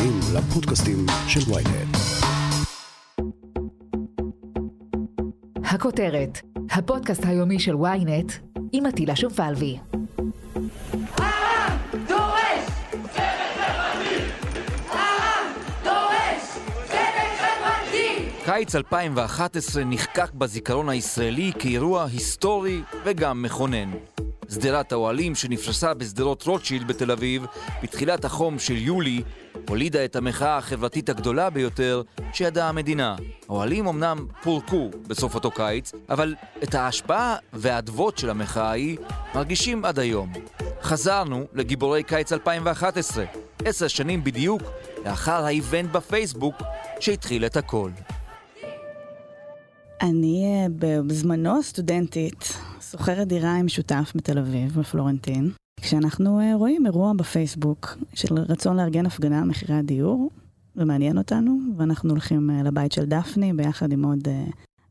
מאזינים לפודקאסטים של ויינט. הכותרת, הפודקאסט היומי של ויינט עם עטילה שומפלבי. קיץ 2011 נחקק בזיכרון הישראלי כאירוע היסטורי וגם מכונן. שדרת האוהלים שנפרסה בשדרות רוטשילד בתל אביב בתחילת החום של יולי הולידה את המחאה החברתית הגדולה ביותר שידעה המדינה. האוהלים אמנם פורקו בסוף אותו קיץ, אבל את ההשפעה והאדוות של המחאה ההיא מרגישים עד היום. חזרנו לגיבורי קיץ 2011, עשר שנים בדיוק לאחר האיבנט בפייסבוק שהתחיל את הכל. אני אה, בזמנו סטודנטית, שוכרת דירה עם שותף בתל אביב, בפלורנטין. כשאנחנו אה, רואים אירוע בפייסבוק של רצון לארגן הפגנה על מחירי הדיור, זה מעניין אותנו, ואנחנו הולכים אה, לבית של דפני ביחד עם עוד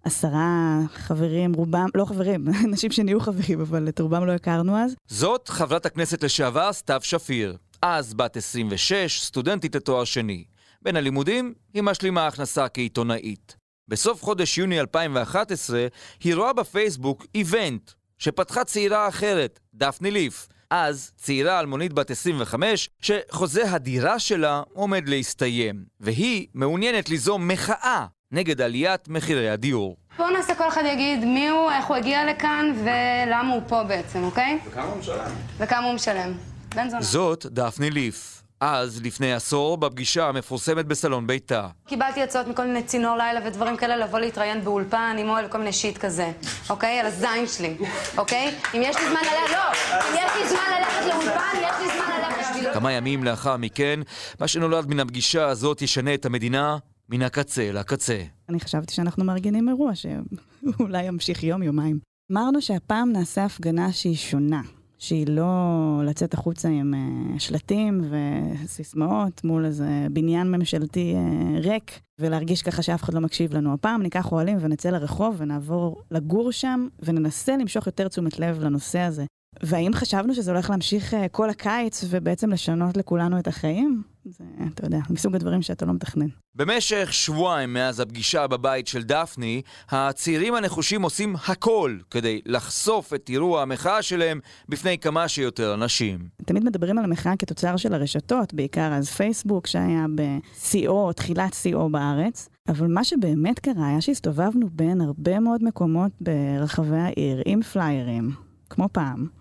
עשרה חברים, רובם, לא חברים, אנשים שנהיו חברים, אבל את רובם לא הכרנו אז. זאת חברת הכנסת לשעבר סתיו שפיר, אז בת 26, סטודנטית לתואר שני. בין הלימודים היא משלימה הכנסה כעיתונאית. בסוף חודש יוני 2011 היא רואה בפייסבוק איבנט שפתחה צעירה אחרת, דפני ליף, אז צעירה אלמונית בת 25, שחוזה הדירה שלה עומד להסתיים, והיא מעוניינת ליזום מחאה נגד עליית מחירי הדיור. בואו נעשה כל אחד יגיד מי הוא, איך הוא הגיע לכאן ולמה הוא פה בעצם, אוקיי? וכמה הוא משלם. וכמה הוא משלם. בן זונה. זאת דפני ליף. אז, לפני עשור, בפגישה המפורסמת בסלון ביתה. קיבלתי הצעות מכל מיני צינור לילה ודברים כאלה לבוא להתראיין באולפן עם אוהל וכל מיני שיט כזה, אוקיי? על הזין שלי, אוקיי? אם יש לי זמן ללכת, לא! אם יש לי זמן ללכת לאולפן, יש לי זמן ללכת... כמה ימים לאחר מכן, מה שנולד מן הפגישה הזאת ישנה את המדינה מן הקצה לקצה. אני חשבתי שאנחנו מארגנים אירוע שאולי ימשיך יום-יומיים. אמרנו שהפעם נעשה הפגנה שהיא שונה. שהיא לא לצאת החוצה עם uh, שלטים וסיסמאות מול איזה בניין ממשלתי uh, ריק, ולהרגיש ככה שאף אחד לא מקשיב לנו. הפעם ניקח אוהלים ונצא לרחוב ונעבור לגור שם, וננסה למשוך יותר תשומת לב לנושא הזה. והאם חשבנו שזה הולך להמשיך uh, כל הקיץ ובעצם לשנות לכולנו את החיים? זה, אתה יודע, מסוג הדברים שאתה לא מתכנן. במשך שבועיים מאז הפגישה בבית של דפני, הצעירים הנחושים עושים הכל כדי לחשוף את אירוע המחאה שלהם בפני כמה שיותר אנשים. תמיד מדברים על המחאה כתוצר של הרשתות, בעיקר אז פייסבוק שהיה בשיאו, תחילת שיאו בארץ. אבל מה שבאמת קרה היה שהסתובבנו בין הרבה מאוד מקומות ברחבי העיר עם פליירים, כמו פעם,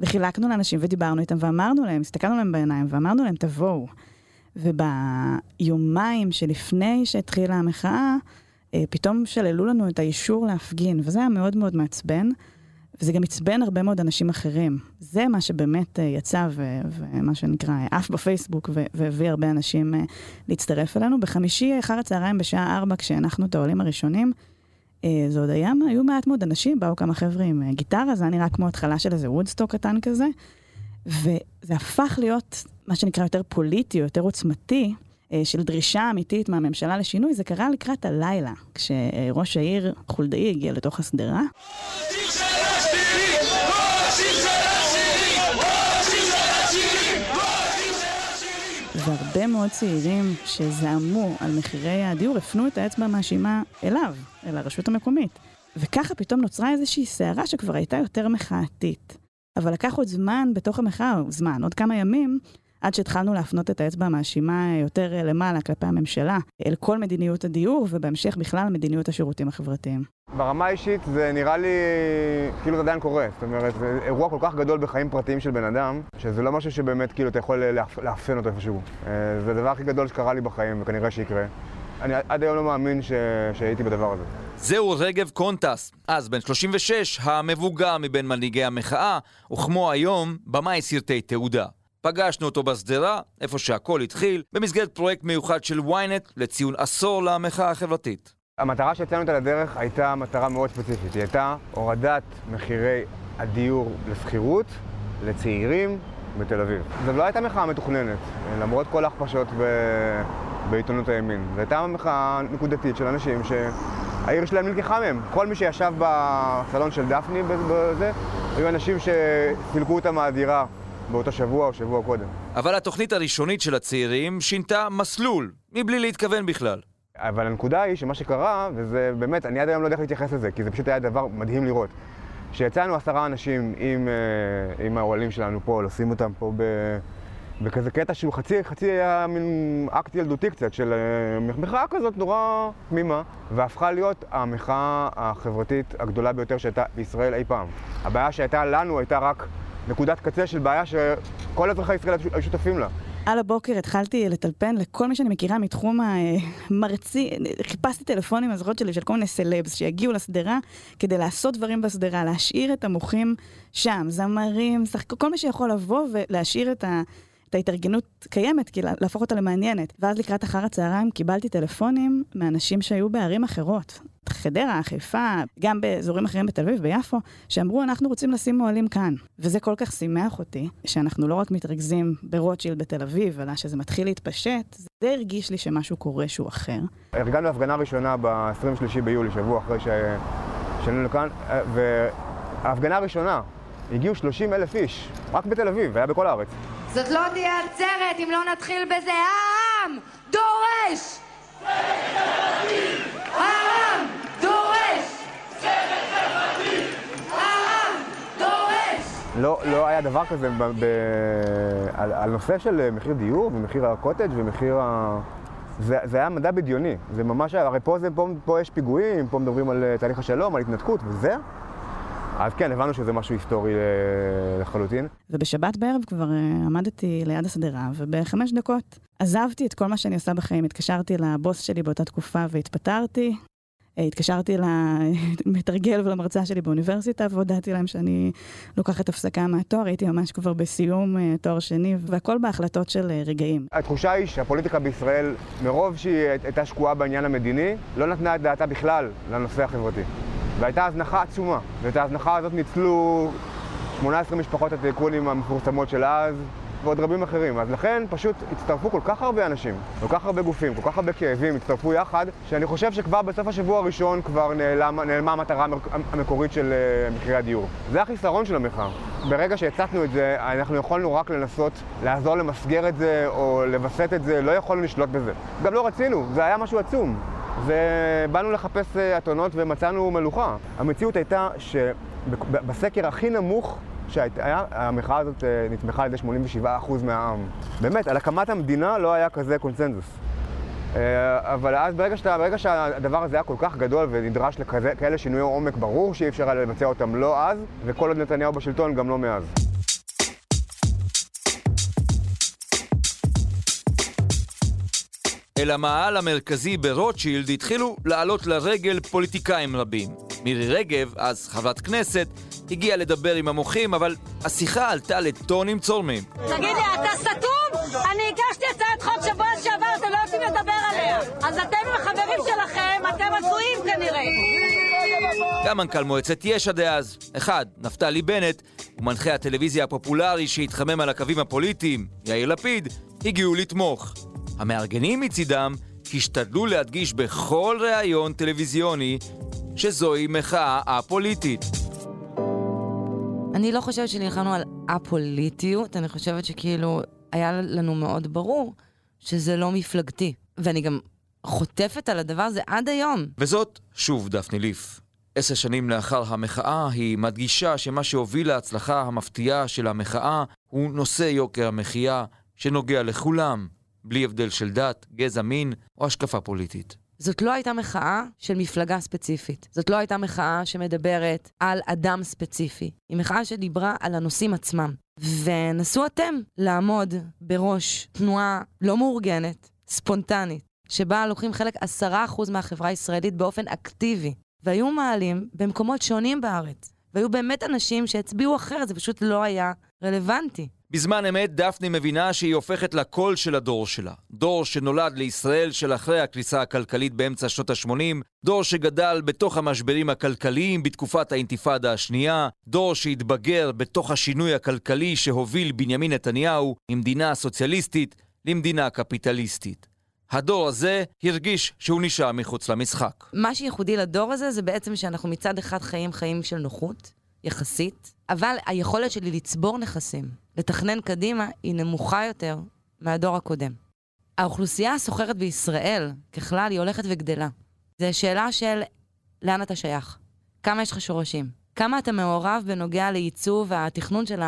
וחילקנו לאנשים ודיברנו איתם ואמרנו להם, הסתכלנו להם בעיניים ואמרנו להם, תבואו. וביומיים שלפני שהתחילה המחאה, אה, פתאום שללו לנו את האישור להפגין, וזה היה מאוד מאוד מעצבן, וזה גם עצבן הרבה מאוד אנשים אחרים. זה מה שבאמת אה, יצא, ומה שנקרא, עף בפייסבוק, והביא הרבה אנשים אה, להצטרף אלינו. בחמישי אחר הצהריים בשעה ארבע, כשהנחנו את העולים הראשונים, זה עוד היה, היו מעט מאוד אנשים, באו כמה חבר'ה עם גיטרה, זה היה נראה כמו התחלה של איזה וודסטוק קטן כזה. וזה הפך להיות מה שנקרא יותר פוליטי, יותר עוצמתי, אה, של דרישה אמיתית מהממשלה לשינוי, זה קרה לקראת הלילה, כשראש העיר חולדאי הגיע לתוך השדרה. והרבה מאוד צעירים שזעמו על מחירי הדיור הפנו את האצבע המאשימה אליו, אל הרשות המקומית. וככה פתאום נוצרה איזושהי סערה שכבר הייתה יותר מחאתית. אבל לקח עוד זמן בתוך המחאה, זמן, עוד כמה ימים, עד שהתחלנו להפנות את האצבע המאשימה יותר למעלה כלפי הממשלה, אל כל מדיניות הדיור, ובהמשך בכלל מדיניות השירותים החברתיים. ברמה האישית זה נראה לי כאילו זה עדיין קורה. זאת אומרת, זה אירוע כל כך גדול בחיים פרטיים של בן אדם, שזה לא משהו שבאמת כאילו אתה יכול לאפן אותו איפשהו. אה, זה הדבר הכי גדול שקרה לי בחיים, וכנראה שיקרה. אני עד היום לא מאמין ש... שהייתי בדבר הזה. זהו רגב קונטס, אז בן 36, המבוגר מבין מנהיגי המחאה, וכמו היום, במאי סרטי תעודה. פגשנו אותו בשדרה, איפה שהכל התחיל, במסגרת פרויקט מיוחד של ynet לציון עשור למחאה החברתית. המטרה שהצענו אותה לדרך הייתה מטרה מאוד ספציפית. היא הייתה הורדת מחירי הדיור לשכירות לצעירים בתל אביב. זו לא הייתה מחאה מתוכננת, למרות כל ההכפשות ב... בעיתונות הימין. זו הייתה מחאה נקודתית של אנשים שהעיר שלהם נלקחה מהם. כל מי שישב בסלון של דפני בזה, היו אנשים שסילקו אותם מהדירה באותו שבוע או שבוע קודם. אבל התוכנית הראשונית של הצעירים שינתה מסלול, מבלי להתכוון בכלל. אבל הנקודה היא שמה שקרה, וזה באמת, אני עד היום לא יודע איך להתייחס לזה, כי זה פשוט היה דבר מדהים לראות. שיצאנו עשרה אנשים עם, אה, עם האוהלים שלנו פה, לשים אותם פה ב... בכזה קטע שהוא חצי, חצי היה מין אקט ילדותי קצת, של אה, מחאה כזאת נורא תמימה, והפכה להיות המחאה החברתית הגדולה ביותר שהייתה בישראל אי פעם. הבעיה שהייתה לנו הייתה רק נקודת קצה של בעיה שכל אזרחי ישראל היו שותפים לה. על הבוקר התחלתי לטלפן לכל מי שאני מכירה מתחום המרצי, חיפשתי טלפונים מהזרועות שלי של כל מיני סלבס שיגיעו לשדרה כדי לעשות דברים בשדרה, להשאיר את המוחים שם, זמרים, שחק... כל מי שיכול לבוא ולהשאיר את ה... את ההתארגנות קיימת, כי להפוך אותה למעניינת. ואז לקראת אחר הצהריים קיבלתי טלפונים מאנשים שהיו בערים אחרות. חדרה, חיפה, גם באזורים אחרים בתל אביב, ביפו, שאמרו, אנחנו רוצים לשים אוהלים כאן. וזה כל כך שימח אותי, שאנחנו לא רק מתרכזים ברוטשילד בתל אביב, אלא שזה מתחיל להתפשט, זה די הרגיש לי שמשהו קורה שהוא אחר. ארגנו הפגנה ראשונה ב-23 ביולי, שבוע אחרי שעלינו לכאן, וההפגנה הראשונה, הגיעו 30 אלף איש, רק בתל אביב, היה בכל הארץ. זאת לא תהיה עצרת אם לא נתחיל בזה. העם דורש! העם דורש! העם דורש! לא, לא היה דבר כזה ב, ב, על, על נושא של מחיר דיור ומחיר הקוטג' ומחיר ה... זה, זה היה מדע בדיוני, זה ממש היה, הרי פה, זה, פה, פה יש פיגועים, פה מדברים על תהליך השלום, על התנתקות, וזה אז כן, הבנו שזה משהו היסטורי אה, לחלוטין. ובשבת בערב כבר uh, עמדתי ליד השדרה, ובחמש דקות עזבתי את כל מה שאני עושה בחיים. התקשרתי לבוס שלי באותה תקופה והתפטרתי. Uh, התקשרתי למתרגל ולמרצה שלי באוניברסיטה והודעתי להם שאני לוקחת הפסקה מהתואר, הייתי ממש כבר בסיום תואר שני, והכל בהחלטות של רגעים. התחושה היא שהפוליטיקה בישראל, מרוב שהיא הייתה שקועה בעניין המדיני, לא נתנה את דעתה בכלל לנושא החברתי. והייתה הזנחה עצומה, ואת ההזנחה הזאת ניצלו 18 משפחות הטייקונים המפורסמות של אז, ועוד רבים אחרים. אז לכן פשוט הצטרפו כל כך הרבה אנשים, כל כך הרבה גופים, כל כך הרבה כאבים, הצטרפו יחד, שאני חושב שכבר בסוף השבוע הראשון כבר נעלמה, נעלמה המטרה המקורית של uh, מחירי הדיור. זה החיסרון של המחאה. ברגע שהצפנו את זה, אנחנו יכולנו רק לנסות לעזור למסגר את זה או לווסת את זה, לא יכולנו לשלוט בזה. גם לא רצינו, זה היה משהו עצום. ובאנו לחפש אה, אתונות ומצאנו מלוכה. המציאות הייתה שבסקר הכי נמוך שהיה, המחאה הזאת אה, נתמכה על ידי 87% מהעם. באמת, על הקמת המדינה לא היה כזה קונצנזוס. אה, אבל אז ברגע, שאתה, ברגע שהדבר הזה היה כל כך גדול ונדרש לכאלה שינויי עומק, ברור שאי אפשר היה לבצע אותם לא אז, וכל עוד נתניהו בשלטון גם לא מאז. אל המאהל המרכזי ברוטשילד התחילו לעלות לרגל פוליטיקאים רבים. מירי רגב, אז חברת כנסת, הגיעה לדבר עם המוחים, אבל השיחה עלתה לטונים צורמים. תגיד לי, אתה סתום? אני הגשתי הצעת חוק שבוע שעבר, אתם לא רוצים לדבר עליה. אז אתם החברים שלכם, אתם הזויים כנראה. גם מנכ"ל מועצת יש"ע דאז, אחד, נפתלי בנט, ומנחה הטלוויזיה הפופולרי שהתחמם על הקווים הפוליטיים, יאיר לפיד, הגיעו לתמוך. המארגנים מצידם השתדלו להדגיש בכל ראיון טלוויזיוני שזוהי מחאה א-פוליטית. אני לא חושבת שנלחמנו על א-פוליטיות, אני חושבת שכאילו היה לנו מאוד ברור שזה לא מפלגתי. ואני גם חוטפת על הדבר הזה עד היום. וזאת, שוב, דפני ליף. עשר שנים לאחר המחאה, היא מדגישה שמה שהוביל להצלחה המפתיעה של המחאה הוא נושא יוקר המחיה, שנוגע לכולם, בלי הבדל של דת, גזע, מין או השקפה פוליטית. זאת לא הייתה מחאה של מפלגה ספציפית. זאת לא הייתה מחאה שמדברת על אדם ספציפי. היא מחאה שדיברה על הנושאים עצמם. ונסו אתם לעמוד בראש תנועה לא מאורגנת, ספונטנית, שבה לוקחים חלק עשרה אחוז מהחברה הישראלית באופן אקטיבי, והיו מעלים במקומות שונים בארץ. והיו באמת אנשים שהצביעו אחרת, זה פשוט לא היה רלוונטי. בזמן אמת דפני מבינה שהיא הופכת לקול של הדור שלה. דור שנולד לישראל של אחרי הקריסה הכלכלית באמצע שנות ה-80, דור שגדל בתוך המשברים הכלכליים בתקופת האינתיפאדה השנייה, דור שהתבגר בתוך השינוי הכלכלי שהוביל בנימין נתניהו ממדינה סוציאליסטית למדינה קפיטליסטית. הדור הזה הרגיש שהוא נשאר מחוץ למשחק. מה שייחודי לדור הזה זה בעצם שאנחנו מצד אחד חיים חיים של נוחות, יחסית, אבל היכולת שלי לצבור נכסים, לתכנן קדימה היא נמוכה יותר מהדור הקודם. האוכלוסייה הסוחרת בישראל, ככלל, היא הולכת וגדלה. זו שאלה של לאן אתה שייך, כמה יש לך שורשים, כמה אתה מעורב בנוגע לייצוב והתכנון של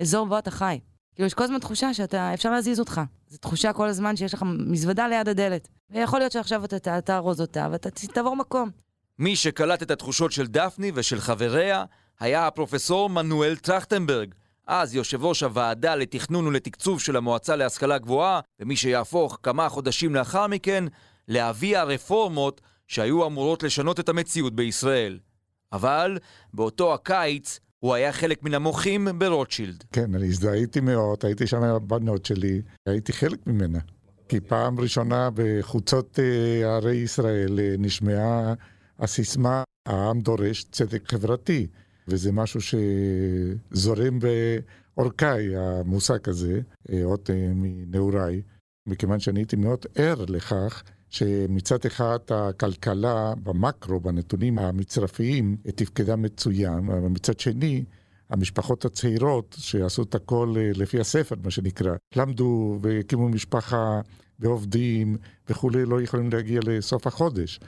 האזור בו אתה חי. כאילו, יש כל הזמן תחושה שאתה, אפשר להזיז אותך. זו תחושה כל הזמן שיש לך מזוודה ליד הדלת. ויכול להיות שעכשיו אתה תארוז אותה ואתה תעבור מקום. מי שקלט את התחושות של דפני ושל חבריה היה הפרופסור מנואל טרכטנברג, אז יושב ראש הוועדה לתכנון ולתקצוב של המועצה להשכלה גבוהה, ומי שיהפוך כמה חודשים לאחר מכן לאבי הרפורמות שהיו אמורות לשנות את המציאות בישראל. אבל באותו הקיץ הוא היה חלק מן המוחים ברוטשילד. כן, אני הזדהיתי מאוד, הייתי שם עם הבנות שלי, הייתי חלק ממנה. כי פעם ראשונה בחוצות אה, ערי ישראל אה, נשמעה הסיסמה, העם דורש צדק חברתי. וזה משהו שזורם בעורקיי, המושג הזה, אה, עוד מנעוריי, מכיוון שאני הייתי מאוד ער לכך שמצד אחד הכלכלה במקרו, בנתונים המצרפיים, תפקדה מצוין, אבל מצד שני, המשפחות הצעירות שעשו את הכל אה, לפי הספר, מה שנקרא, למדו והקימו משפחה ועובדים וכולי, לא יכולים להגיע לסוף החודש.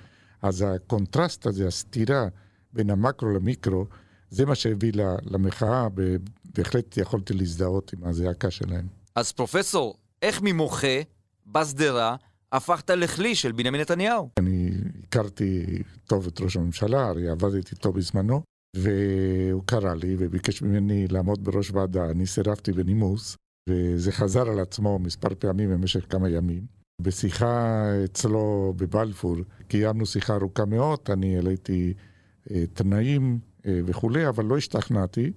אז הקונטרסט הזה, הסתירה בין המקרו למיקרו, זה מה שהביא למחאה, ובהחלט יכולתי להזדהות עם הזעקה שלהם. אז פרופסור, איך ממוחה, בשדרה, הפכת לכלי של בנימין נתניהו? אני הכרתי טוב את ראש הממשלה, הרי עבדתי איתו בזמנו, והוא קרא לי וביקש ממני לעמוד בראש ועדה, אני סירבתי בנימוס, וזה חזר על עצמו מספר פעמים במשך כמה ימים. בשיחה אצלו בבלפור, קיימנו שיחה ארוכה מאוד, אני העליתי אה, תנאים וכולי, אבל לא השתכנעתי,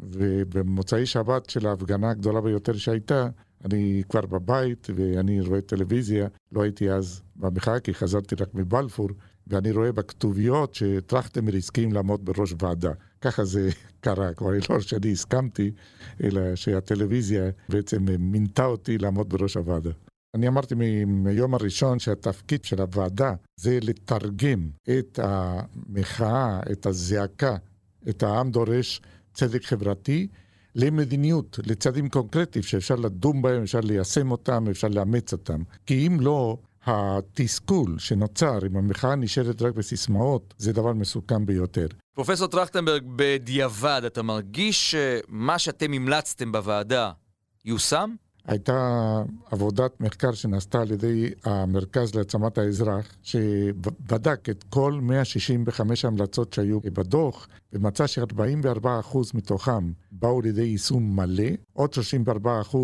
ובמוצאי שבת של ההפגנה הגדולה ביותר שהייתה, אני כבר בבית ואני רואה טלוויזיה, לא הייתי אז במחאה כי חזרתי רק מבלפור, ואני רואה בכתוביות שטרכטנברג הסכים לעמוד בראש ועדה. ככה זה קרה, כבר לא שאני הסכמתי, אלא שהטלוויזיה בעצם מינתה אותי לעמוד בראש הוועדה. אני אמרתי מהיום הראשון שהתפקיד של הוועדה זה לתרגם את המחאה, את הזעקה, את העם דורש צדק חברתי, למדיניות, לצעדים קונקרטיים שאפשר לדון בהם, אפשר ליישם אותם, אפשר לאמץ אותם. כי אם לא, התסכול שנוצר, אם המחאה נשארת רק בסיסמאות, זה דבר מסוכן ביותר. פרופסור טרכטנברג, בדיעבד, אתה מרגיש שמה שאתם המלצתם בוועדה יושם? הייתה עבודת מחקר שנעשתה על ידי המרכז להעצמת האזרח, שבדק את כל 165 ההמלצות שהיו בדוח, ומצא ש-44% מתוכם באו לידי יישום מלא, עוד 34%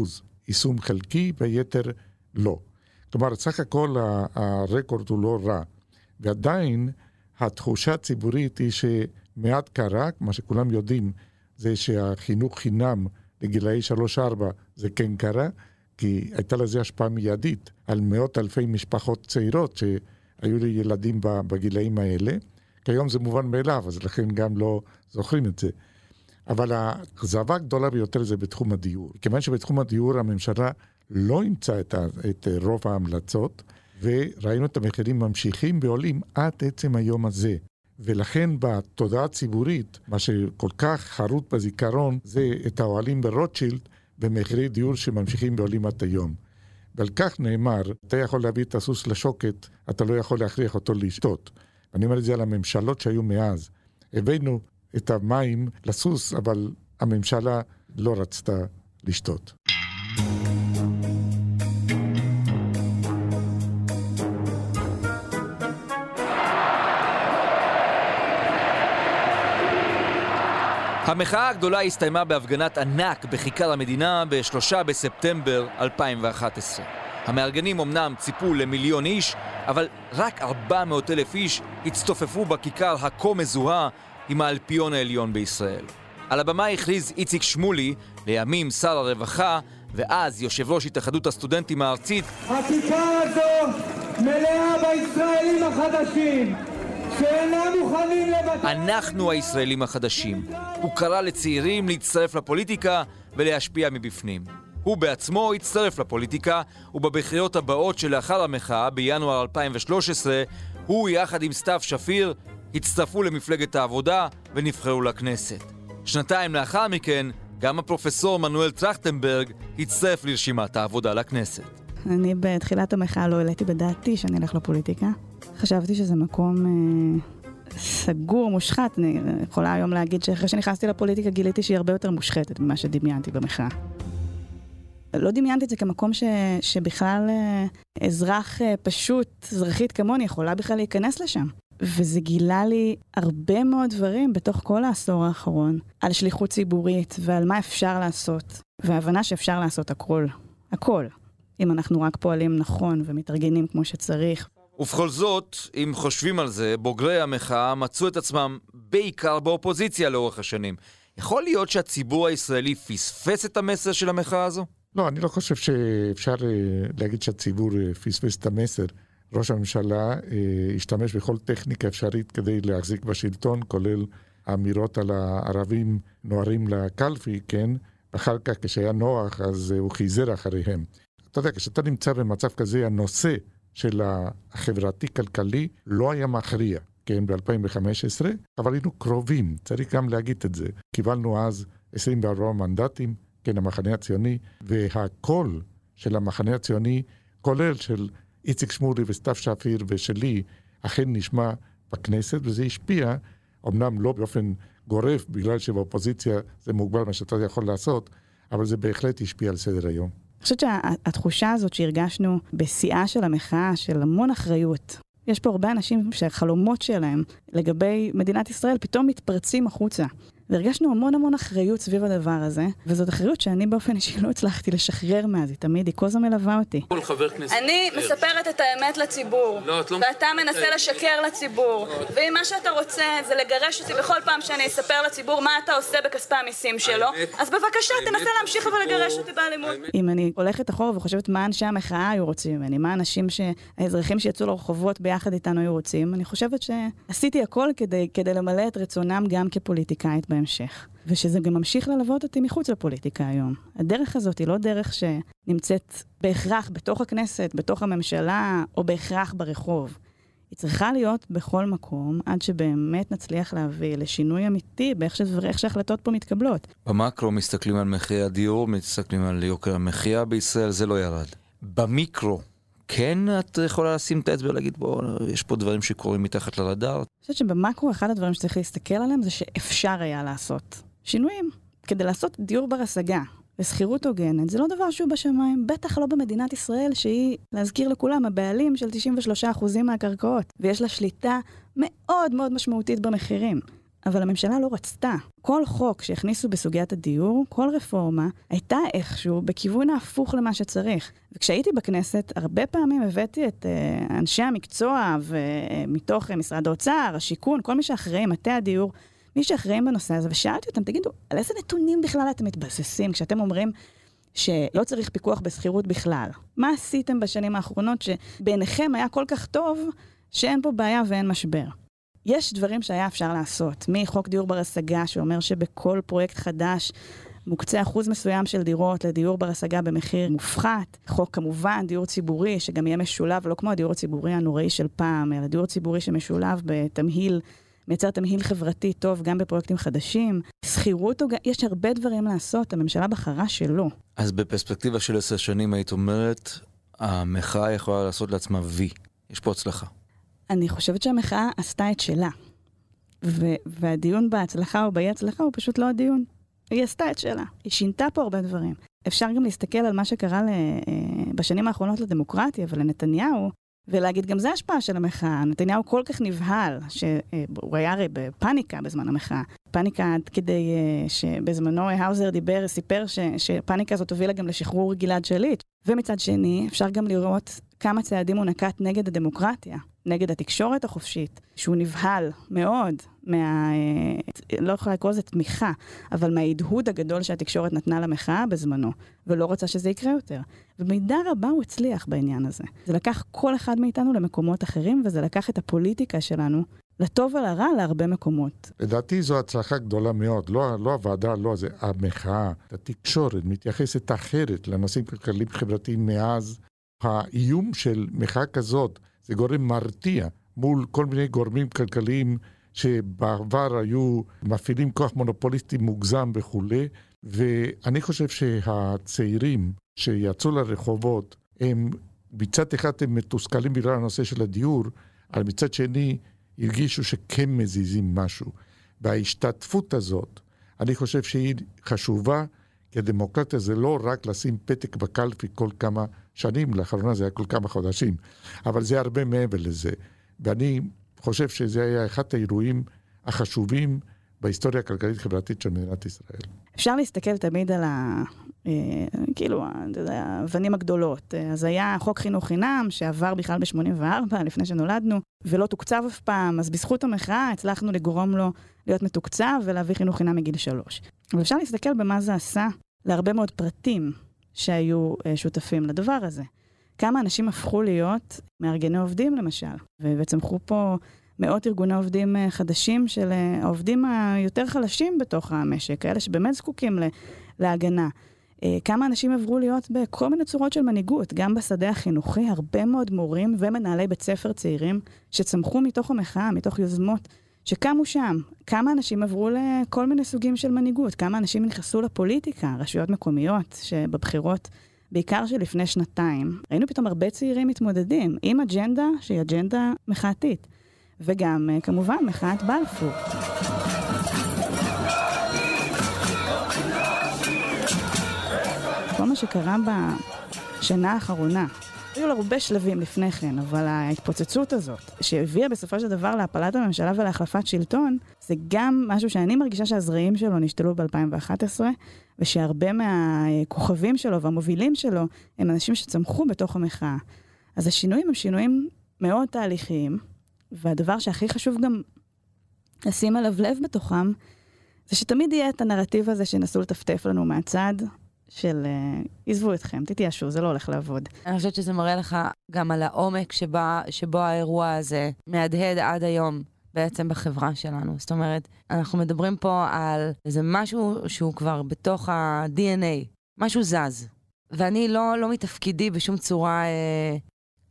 יישום חלקי, ויתר לא. כלומר, סך הכל הרקורד הוא לא רע. ועדיין התחושה הציבורית היא שמעט קרה, מה שכולם יודעים, זה שהחינוך חינם לגילאי 3-4 זה כן קרה, כי הייתה לזה השפעה מיידית על מאות אלפי משפחות צעירות שהיו לי ילדים בגילאים האלה. כיום זה מובן מאליו, אז לכן גם לא זוכרים את זה. אבל האכזבה הגדולה ביותר זה בתחום הדיור. כיוון שבתחום הדיור הממשלה לא אימצה את, את רוב ההמלצות, וראינו את המחירים ממשיכים ועולים עד עצם היום הזה. ולכן בתודעה הציבורית, מה שכל כך חרוט בזיכרון, זה את האוהלים ברוטשילד במחירי דיור שממשיכים ועולים עד היום. ועל כך נאמר, אתה יכול להביא את הסוס לשוקת, אתה לא יכול להכריח אותו לשתות. אני אומר את זה על הממשלות שהיו מאז. הבאנו את המים לסוס, אבל הממשלה לא רצתה לשתות. המחאה הגדולה הסתיימה בהפגנת ענק בכיכר המדינה ב-3 בספטמבר 2011. המארגנים אמנם ציפו למיליון איש, אבל רק 400 אלף איש הצטופפו בכיכר הכה מזוהה עם האלפיון העליון בישראל. על הבמה הכריז איציק שמולי, לימים שר הרווחה, ואז יושב ראש התאחדות הסטודנטים הארצית הכיכר הזו מלאה בישראלים החדשים. אנחנו הישראלים החדשים. הוא קרא לצעירים להצטרף לפוליטיקה ולהשפיע מבפנים. הוא בעצמו הצטרף לפוליטיקה, ובבחירות הבאות שלאחר המחאה, בינואר 2013, הוא יחד עם סתיו שפיר הצטרפו למפלגת העבודה ונבחרו לכנסת. שנתיים לאחר מכן גם הפרופסור מנואל טרכטנברג הצטרף לרשימת העבודה לכנסת. אני בתחילת המחאה לא העליתי בדעתי שאני אלך לפוליטיקה. חשבתי שזה מקום אה, סגור, מושחת. אני יכולה היום להגיד שאחרי שנכנסתי לפוליטיקה גיליתי שהיא הרבה יותר מושחתת ממה שדמיינתי במחאה. לא דמיינתי את זה כמקום ש, שבכלל אה, אזרח אה, פשוט, אזרחית כמוני, יכולה בכלל להיכנס לשם. וזה גילה לי הרבה מאוד דברים בתוך כל העשור האחרון, על שליחות ציבורית ועל מה אפשר לעשות, והבנה שאפשר לעשות הכל. הכל. אם אנחנו רק פועלים נכון ומתארגנים כמו שצריך. ובכל זאת, אם חושבים על זה, בוגרי המחאה מצאו את עצמם בעיקר באופוזיציה לאורך השנים. יכול להיות שהציבור הישראלי פספס את המסר של המחאה הזו? לא, אני לא חושב שאפשר אה, להגיד שהציבור אה, פספס את המסר. ראש הממשלה אה, השתמש בכל טכניקה אפשרית כדי להחזיק בשלטון, כולל האמירות על הערבים נוהרים לקלפי, כן? אחר כך, כשהיה נוח, אז הוא חיזר אחריהם. אתה יודע, כשאתה נמצא במצב כזה, הנושא של החברתי-כלכלי לא היה מכריע, כן, ב-2015, אבל היינו קרובים, צריך גם להגיד את זה. קיבלנו אז 24 מנדטים, כן, המחנה הציוני, והקול של המחנה הציוני, כולל של איציק שמולי וסתיו שפיר ושלי, אכן נשמע בכנסת, וזה השפיע, אמנם לא באופן גורף, בגלל שבאופוזיציה זה מוגבל מה שאתה יכול לעשות, אבל זה בהחלט השפיע על סדר היום. אני חושבת שהתחושה הזאת שהרגשנו בשיאה של המחאה, של המון אחריות, יש פה הרבה אנשים שהחלומות שלהם לגבי מדינת ישראל פתאום מתפרצים החוצה. והרגשנו המון המון אחריות סביב הדבר הזה, וזאת אחריות שאני באופן אישי לא הצלחתי לשחרר מאז, היא תמיד, היא כל הזמן מלווה אותי. כל חבר כנסת... אני מספרת את האמת לציבור, לא, את לא... ואתה מנסה לשקר לציבור, ואם מה שאתה רוצה זה לגרש אותי בכל פעם שאני אספר לציבור מה אתה עושה בכספי המיסים שלו, אז בבקשה תנסה להמשיך ולגרש אותי באלימות. אם אני הולכת אחורה וחושבת מה אנשי המחאה היו רוצים ממני, מה האנשים, האזרחים שיצאו לרחובות ביחד איתנו היו רוצים, אני חושבת שעשיתי הכל כדי, כדי למלא את רצונם גם כפוליטיקאית בהמשך. ושזה גם ממשיך ללוות אותי מחוץ לפוליטיקה היום. הדרך הזאת היא לא דרך שנמצאת בהכרח בתוך הכנסת, בתוך הממשלה, או בהכרח ברחוב. היא צריכה להיות בכל מקום, עד שבאמת נצליח להביא לשינוי אמיתי באיך שההחלטות פה מתקבלות. במקרו מסתכלים על מחירי הדיור, מסתכלים על יוקר המחיה בישראל, זה לא ירד. במיקרו, כן את יכולה לשים את האצבע ולהגיד, בוא, יש פה דברים שקורים מתחת לרדאר? אני חושבת שבמקרו אחד הדברים שצריך להסתכל עליהם זה שאפשר היה לעשות שינויים. כדי לעשות דיור בר השגה ושכירות הוגנת, זה לא דבר שהוא בשמיים, בטח לא במדינת ישראל, שהיא, להזכיר לכולם, הבעלים של 93% מהקרקעות, ויש לה שליטה מאוד מאוד משמעותית במחירים. אבל הממשלה לא רצתה. כל חוק שהכניסו בסוגיית הדיור, כל רפורמה, הייתה איכשהו בכיוון ההפוך למה שצריך. וכשהייתי בכנסת, הרבה פעמים הבאתי את uh, אנשי המקצוע ומתוך uh, משרד האוצר, השיכון, כל מי שאחראים, מטה הדיור, מי שאחראים בנושא הזה, ושאלתי אותם, תגידו, על איזה נתונים בכלל אתם מתבססים כשאתם אומרים שלא צריך פיקוח בשכירות בכלל? מה עשיתם בשנים האחרונות שבעיניכם היה כל כך טוב שאין פה בעיה ואין משבר? יש דברים שהיה אפשר לעשות, מחוק דיור בר השגה, שאומר שבכל פרויקט חדש מוקצה אחוז מסוים של דירות לדיור בר השגה במחיר מופחת. חוק כמובן, דיור ציבורי, שגם יהיה משולב, לא כמו הדיור הציבורי הנוראי של פעם, אלא דיור ציבורי שמשולב בתמהיל, מייצר תמהיל חברתי טוב גם בפרויקטים חדשים. שכירות, יש הרבה דברים לעשות, הממשלה בחרה שלא. אז בפרספקטיבה של עשר שנים היית אומרת, המחאה יכולה לעשות לעצמה וי. יש פה הצלחה. אני חושבת שהמחאה עשתה את שלה. ו- והדיון בהצלחה או באי הצלחה הוא פשוט לא הדיון. היא עשתה את שלה. היא שינתה פה הרבה דברים. אפשר גם להסתכל על מה שקרה ל- אה, בשנים האחרונות לדמוקרטיה ולנתניהו, ולהגיד גם זה השפעה של המחאה. נתניהו כל כך נבהל, שהוא היה הרי בפאניקה בזמן המחאה. פאניקה עד כדי אה, שבזמנו האוזר דיבר, סיפר ש, שפאניקה הזאת הובילה גם לשחרור גלעד שליט. ומצד שני, אפשר גם לראות כמה צעדים הוא נקט נגד הדמוקרטיה. נגד התקשורת החופשית, שהוא נבהל מאוד מה... אה, לא יכולה לקרוא לזה תמיכה, אבל מההדהוד הגדול שהתקשורת נתנה למחאה בזמנו, ולא רצה שזה יקרה יותר. במידה רבה הוא הצליח בעניין הזה. זה לקח כל אחד מאיתנו למקומות אחרים, וזה לקח את הפוליטיקה שלנו לטוב ולרע להרבה מקומות. לדעתי זו הצלחה גדולה מאוד, לא, לא הוועדה, לא זה, המחאה, התקשורת מתייחסת אחרת לנושאים כלכליים חברתיים מאז האיום של מחאה כזאת זה גורם מרתיע מול כל מיני גורמים כלכליים שבעבר היו מפעילים כוח מונופוליסטי מוגזם וכולי, ואני חושב שהצעירים שיצאו לרחובות, הם מצד אחד הם מתוסכלים בגלל הנושא של הדיור, אבל מצד שני הרגישו שכן מזיזים משהו. וההשתתפות הזאת, אני חושב שהיא חשובה, כי הדמוקרטיה זה לא רק לשים פתק בקלפי כל כמה שנים, לאחרונה זה היה כל כמה חודשים, אבל זה הרבה מעבר לזה. ואני חושב שזה היה אחד האירועים החשובים בהיסטוריה הכלכלית-חברתית של מדינת ישראל. אפשר להסתכל תמיד על כאילו, אתה יודע, האבנים הגדולות. אז היה חוק חינוך חינם שעבר בכלל ב-84, לפני שנולדנו, ולא תוקצב אף פעם, אז בזכות המחאה הצלחנו לגרום לו להיות מתוקצב ולהביא חינוך חינם מגיל שלוש. אבל אפשר להסתכל במה זה עשה להרבה מאוד פרטים שהיו אה, שותפים לדבר הזה. כמה אנשים הפכו להיות מארגני עובדים, למשל, וצמחו פה מאות ארגוני עובדים אה, חדשים של אה, העובדים היותר חלשים בתוך המשק, כאלה שבאמת זקוקים להגנה. אה, כמה אנשים עברו להיות בכל מיני צורות של מנהיגות, גם בשדה החינוכי, הרבה מאוד מורים ומנהלי בית ספר צעירים שצמחו מתוך המחאה, מתוך יוזמות שקמו שם. כמה אנשים עברו לכל מיני סוגים של מנהיגות, כמה אנשים נכנסו לפוליטיקה, רשויות מקומיות, שבבחירות, בעיקר שלפני שנתיים, ראינו פתאום הרבה צעירים מתמודדים עם אג'נדה שהיא אג'נדה מחאתית. וגם, אה, כמובן, מחאת בלפור. שקרה בשנה האחרונה, היו לה הרבה שלבים לפני כן, אבל ההתפוצצות הזאת, שהביאה בסופו של דבר להפלת הממשלה ולהחלפת שלטון, זה גם משהו שאני מרגישה שהזרעים שלו נשתלו ב-2011, ושהרבה מהכוכבים שלו והמובילים שלו הם אנשים שצמחו בתוך המחאה. אז השינויים הם שינויים מאוד תהליכיים, והדבר שהכי חשוב גם לשים עליו לב בתוכם, זה שתמיד יהיה את הנרטיב הזה שינסו לטפטף לנו מהצד, של uh, עזבו אתכם, תתייאשו, זה לא הולך לעבוד. אני חושבת שזה מראה לך גם על העומק שבה, שבו האירוע הזה מהדהד עד היום. בעצם בחברה שלנו. זאת אומרת, אנחנו מדברים פה על איזה משהו שהוא כבר בתוך ה-DNA, משהו זז. ואני לא, לא מתפקידי בשום צורה אה,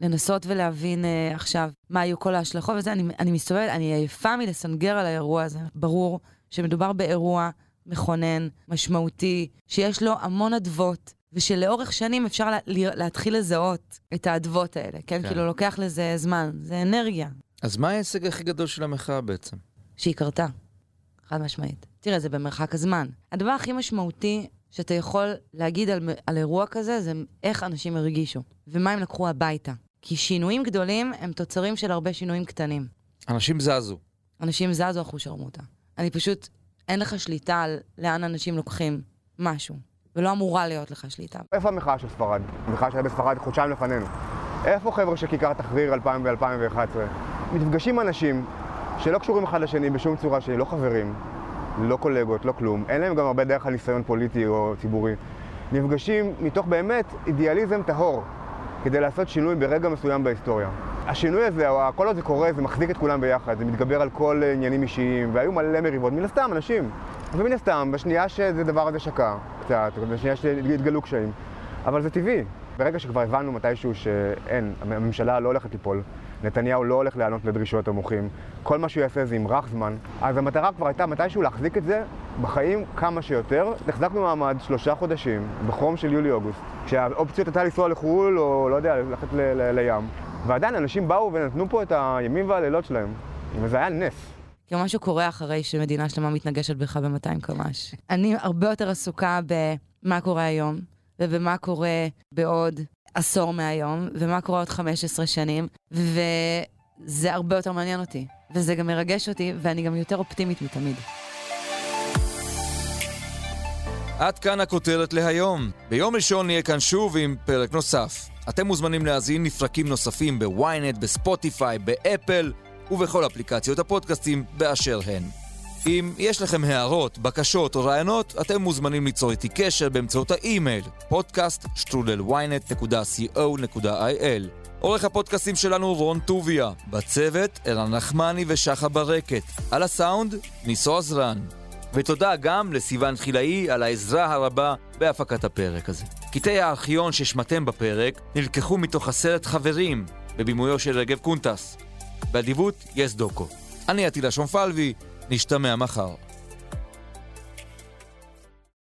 לנסות ולהבין uh, עכשיו מה היו כל ההשלכות וזה. אני, אני מסתובבת, אני עייפה מלסנגר על האירוע הזה. ברור שמדובר באירוע מכונן, משמעותי, שיש לו המון אדוות, ושלאורך שנים אפשר לה, להתחיל לזהות את האדוות האלה, כן? כן? כאילו לוקח לזה זמן, זה אנרגיה. אז מה ההישג הכי גדול של המחאה בעצם? שהיא קרתה, חד משמעית. תראה, זה במרחק הזמן. הדבר הכי משמעותי שאתה יכול להגיד על, על אירוע כזה, זה איך אנשים הרגישו, ומה הם לקחו הביתה. כי שינויים גדולים הם תוצרים של הרבה שינויים קטנים. אנשים זזו. אנשים זזו אחו שרמוטה. אני פשוט, אין לך שליטה על לאן אנשים לוקחים משהו, ולא אמורה להיות לך שליטה. איפה המחאה של ספרד? המחאה שהייתה בספרד חודשיים לפנינו. איפה חבר'ה של כיכר תחריר 2000 ב-2011? מתפגשים אנשים שלא קשורים אחד לשני בשום צורה שהיא לא חברים, לא קולגות, לא כלום. אין להם גם הרבה דרך על ניסיון פוליטי או ציבורי. נפגשים מתוך באמת אידיאליזם טהור. כדי לעשות שינוי ברגע מסוים בהיסטוריה. השינוי הזה, או כל עוד זה קורה, זה מחזיק את כולם ביחד, זה מתגבר על כל עניינים אישיים, והיו מלא מריבות, מן הסתם, אנשים. ומן הסתם, בשנייה שזה דבר הזה שקע קצת, בשנייה שהתגלו קשיים. אבל זה טבעי. ברגע שכבר הבנו מתישהו שאין, הממשלה לא הולכת ליפול, נתניהו לא הולך להיענות לדרישות המוחים, כל מה שהוא יעשה זה ימרח זמן, אז המטרה כבר הייתה מתישהו להחזיק את זה בחיים כמה שיותר. החזקנו מעמד שלושה חודשים, בחום של יולי-אוגוסט, כשהאופציות הייתה לנסוע לחו"ל או לא יודע, ללכת לים, ועדיין אנשים באו ונתנו פה את הימים והלילות שלהם, וזה היה נס. כי משהו קורה אחרי שמדינה שלמה מתנגשת בך ב-200 קמ"ש. אני הרבה יותר עסוקה במה קורה היום, ובמה קורה בעוד עשור מהיום, ומה קורה עוד 15 שנים, וזה הרבה יותר מעניין אותי. וזה גם מרגש אותי, ואני גם יותר אופטימית מתמיד. עד כאן הכותרת להיום. ביום ראשון נהיה כאן שוב עם פרק נוסף. אתם מוזמנים להאזין לפרקים נוספים בוויינט, בספוטיפיי, באפל ובכל אפליקציות הפודקאסטים באשר הן. אם יש לכם הערות, בקשות או רעיונות, אתם מוזמנים ליצור איתי קשר באמצעות האימייל podcast.ynet.co.il עורך הפודקאסטים שלנו רון טוביה, בצוות ערן נחמני ושחה ברקת, על הסאונד ניסו עזרן. ותודה גם לסיון חילאי על העזרה הרבה בהפקת הפרק הזה. קטעי הארכיון ששמעתם בפרק נלקחו מתוך הסרט חברים, בבימויו של רגב קונטס. באדיבות יס דוקו. אני עטילה שומפלבי, נשתמע מחר.